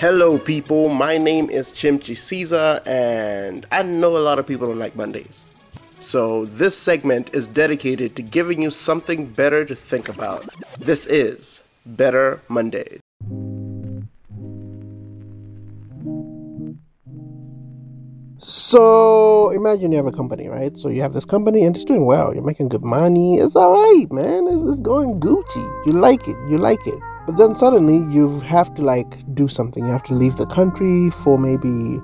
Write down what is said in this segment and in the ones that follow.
Hello, people. My name is Chimchi Caesar, and I know a lot of people don't like Mondays. So, this segment is dedicated to giving you something better to think about. This is Better Mondays. So imagine you have a company, right? So you have this company and it's doing well. You're making good money. It's all right, man. It's, it's going Gucci. You like it. You like it. But then suddenly you have to like do something. You have to leave the country for maybe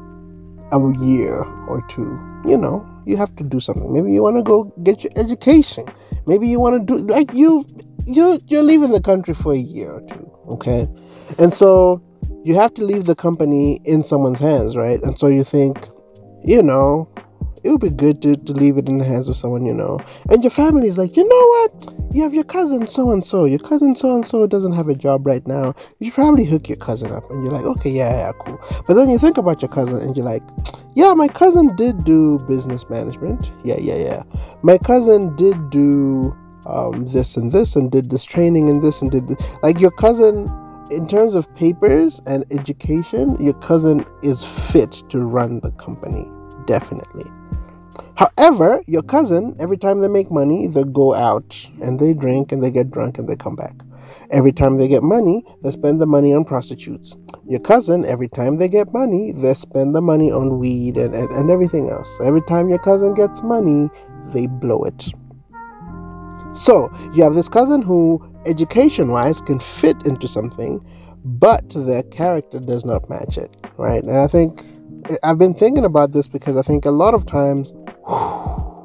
a year or two. You know, you have to do something. Maybe you want to go get your education. Maybe you want to do like you you you're leaving the country for a year or two, okay? And so you have to leave the company in someone's hands, right? And so you think you know, it would be good to, to leave it in the hands of someone you know. And your family is like, you know what? You have your cousin so and so. Your cousin so and so doesn't have a job right now. You should probably hook your cousin up. And you're like, okay, yeah, yeah, cool. But then you think about your cousin and you're like, yeah, my cousin did do business management. Yeah, yeah, yeah. My cousin did do um, this and this and did this training and this and did this. Like your cousin in terms of papers and education, your cousin is fit to run the company definitely. However, your cousin, every time they make money, they go out and they drink and they get drunk and they come back. Every time they get money, they spend the money on prostitutes. Your cousin, every time they get money, they spend the money on weed and, and, and everything else. Every time your cousin gets money, they blow it. So, you have this cousin who, education wise, can fit into something, but their character does not match it, right? And I think I've been thinking about this because I think a lot of times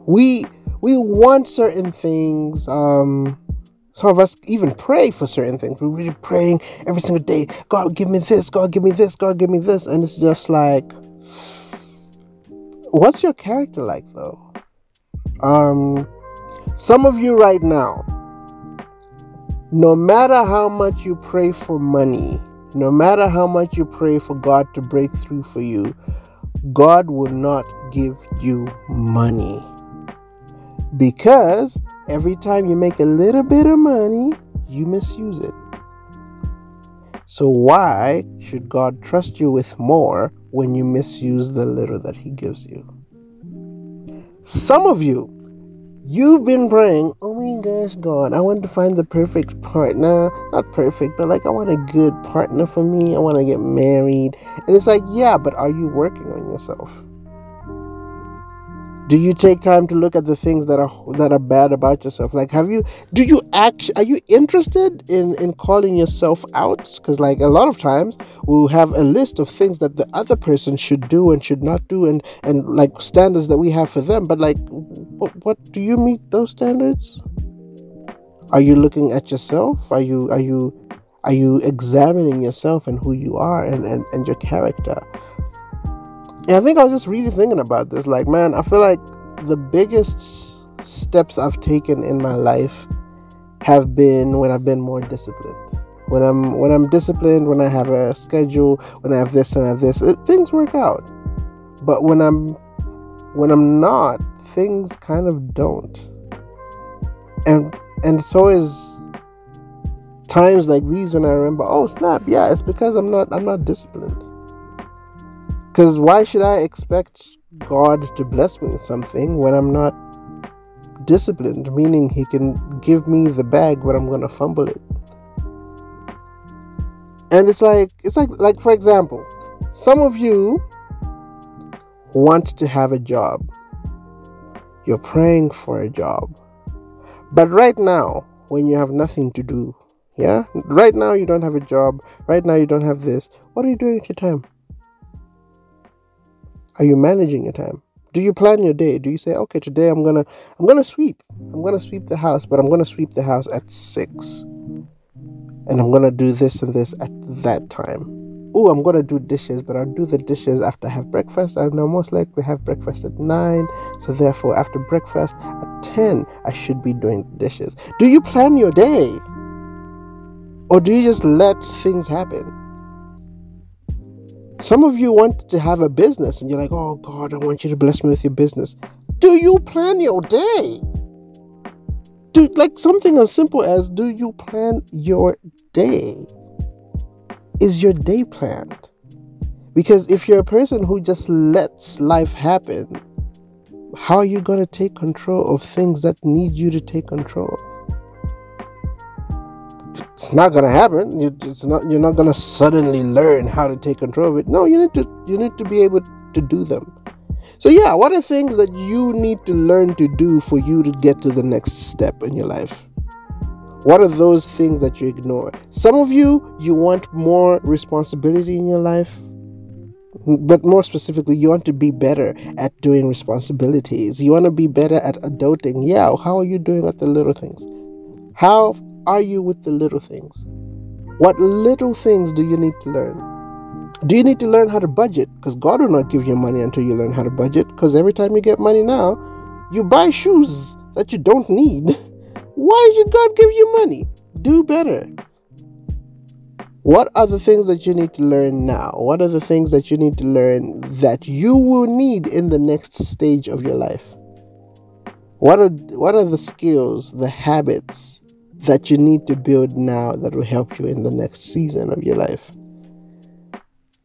we we want certain things. Um, some of us even pray for certain things. We're really praying every single day. God, give me this. God, give me this. God, give me this. And it's just like, what's your character like, though? Um, some of you right now, no matter how much you pray for money, no matter how much you pray for God to break through for you, God will not give you money. Because every time you make a little bit of money, you misuse it. So, why should God trust you with more when you misuse the little that He gives you? Some of you You've been praying, oh my gosh, God, I want to find the perfect partner. Not perfect, but like I want a good partner for me. I want to get married. And it's like, yeah, but are you working on yourself? do you take time to look at the things that are that are bad about yourself like have you do you act are you interested in in calling yourself out because like a lot of times we'll have a list of things that the other person should do and should not do and and like standards that we have for them but like what, do you meet those standards are you looking at yourself are you are you are you examining yourself and who you are and and, and your character and I think I was just really thinking about this. Like, man, I feel like the biggest steps I've taken in my life have been when I've been more disciplined. When I'm when I'm disciplined, when I have a schedule, when I have this and I have this, it, things work out. But when I'm when I'm not, things kind of don't. And and so is times like these when I remember, oh snap, yeah, it's because I'm not I'm not disciplined. Because why should I expect God to bless me with something when I'm not disciplined? Meaning, He can give me the bag, but I'm to fumble it. And it's like, it's like, like for example, some of you want to have a job. You're praying for a job. But right now, when you have nothing to do, yeah, right now you don't have a job, right now you don't have this, what are you doing with your time? Are you managing your time? Do you plan your day? Do you say, okay, today I'm gonna I'm gonna sweep. I'm gonna sweep the house, but I'm gonna sweep the house at six. And I'm gonna do this and this at that time. Oh, I'm gonna do dishes, but I'll do the dishes after I have breakfast. I'll now most likely have breakfast at nine. So therefore after breakfast at ten I should be doing dishes. Do you plan your day? Or do you just let things happen? Some of you want to have a business and you're like, oh God, I want you to bless me with your business. Do you plan your day? Do like something as simple as do you plan your day? Is your day planned? Because if you're a person who just lets life happen, how are you going to take control of things that need you to take control? It's not going to happen. It's not you're not going to suddenly learn how to take control of it. No, you need to you need to be able to do them. So yeah, what are things that you need to learn to do for you to get to the next step in your life? What are those things that you ignore? Some of you, you want more responsibility in your life, but more specifically, you want to be better at doing responsibilities. You want to be better at adulting. Yeah, how are you doing at the little things? How are you with the little things? What little things do you need to learn? Do you need to learn how to budget? Because God will not give you money until you learn how to budget. Because every time you get money now, you buy shoes that you don't need. Why should God give you money? Do better. What are the things that you need to learn now? What are the things that you need to learn that you will need in the next stage of your life? What are what are the skills, the habits that you need to build now that will help you in the next season of your life?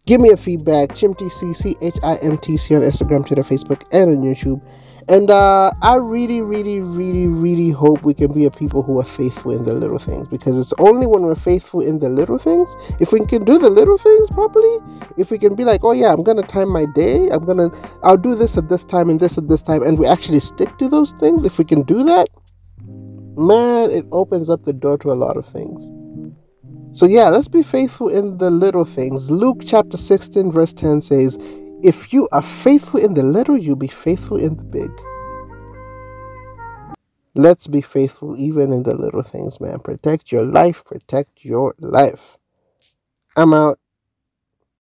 Give me a feedback, ChimTC, C H I M T C on Instagram, Twitter, Facebook, and on YouTube. And uh, I really, really, really, really hope we can be a people who are faithful in the little things because it's only when we're faithful in the little things, if we can do the little things properly, if we can be like, oh yeah, I'm gonna time my day, I'm gonna, I'll do this at this time and this at this time, and we actually stick to those things, if we can do that, man, it opens up the door to a lot of things. So yeah, let's be faithful in the little things. Luke chapter 16, verse 10 says, if you are faithful in the little, you'll be faithful in the big. Let's be faithful even in the little things, man. Protect your life, protect your life. I'm out.